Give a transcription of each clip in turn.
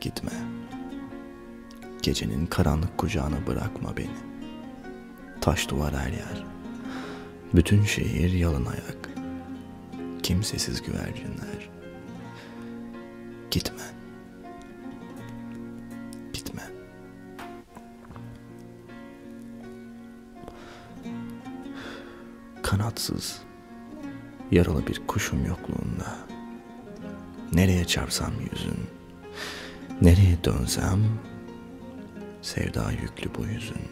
Gitme. Gecenin karanlık kucağına bırakma beni. Taş duvar her yer. Bütün şehir yalın ayak. Kimsesiz güvercinler. Gitme. Gitme. Kanatsız, yaralı bir kuşum yokluğunda. Nereye çarpsam yüzün, nereye dönsem sevda yüklü bu yüzün.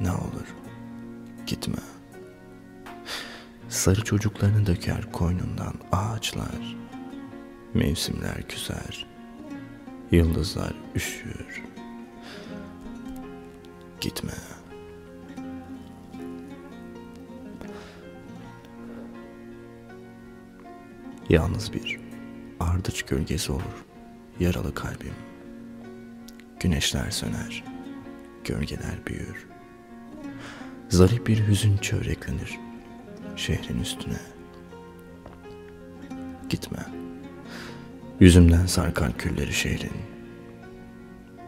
Ne olur gitme. Sarı çocuklarını döker koynundan ağaçlar. Mevsimler küser. Yıldızlar üşür. Gitme. Yalnız bir ardıç gölgesi olur yaralı kalbim. Güneşler söner, gölgeler büyür. Zarif bir hüzün çöreklenir şehrin üstüne. Gitme. Yüzümden sarkar külleri şehrin.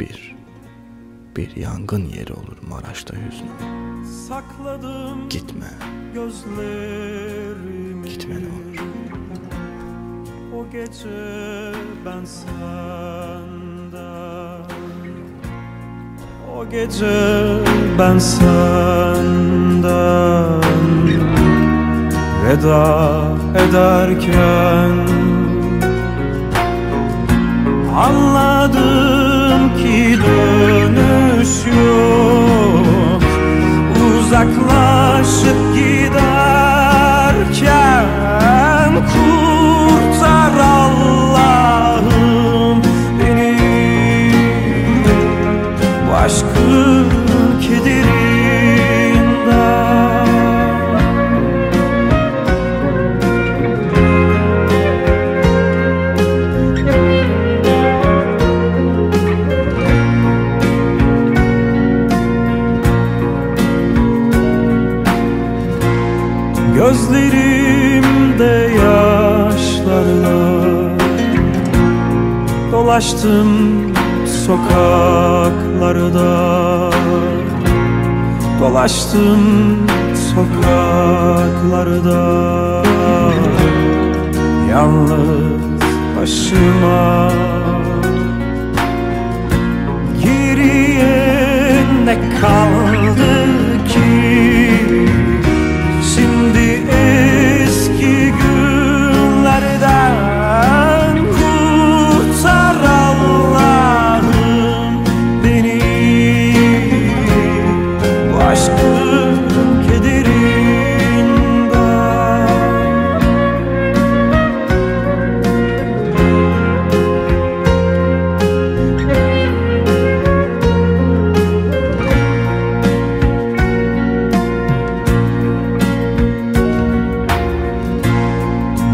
Bir, bir yangın yeri olur Maraş'ta hüznüm. Sakladım Gitme, gözlerimi gitme ne olur. O gece ben senden. O gece ben senden. Veda ederken Anladım ki dönüş yok Gözlerimde yaşlarla Dolaştım sokaklarda. Dolaştım sokaklarda. Yalnız başıma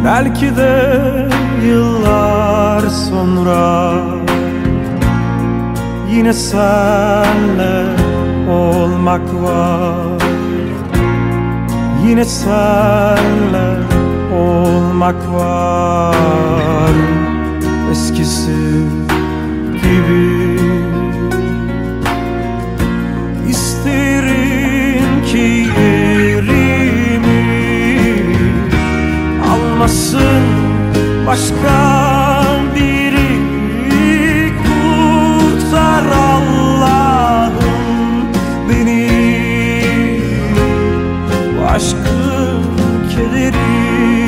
Belki de yıllar sonra Yine senle olmak var. Yine senle olmak var. Eskisi gibi. İsterim başka biri kurtar Allah'ım beni. Aşkın kederi.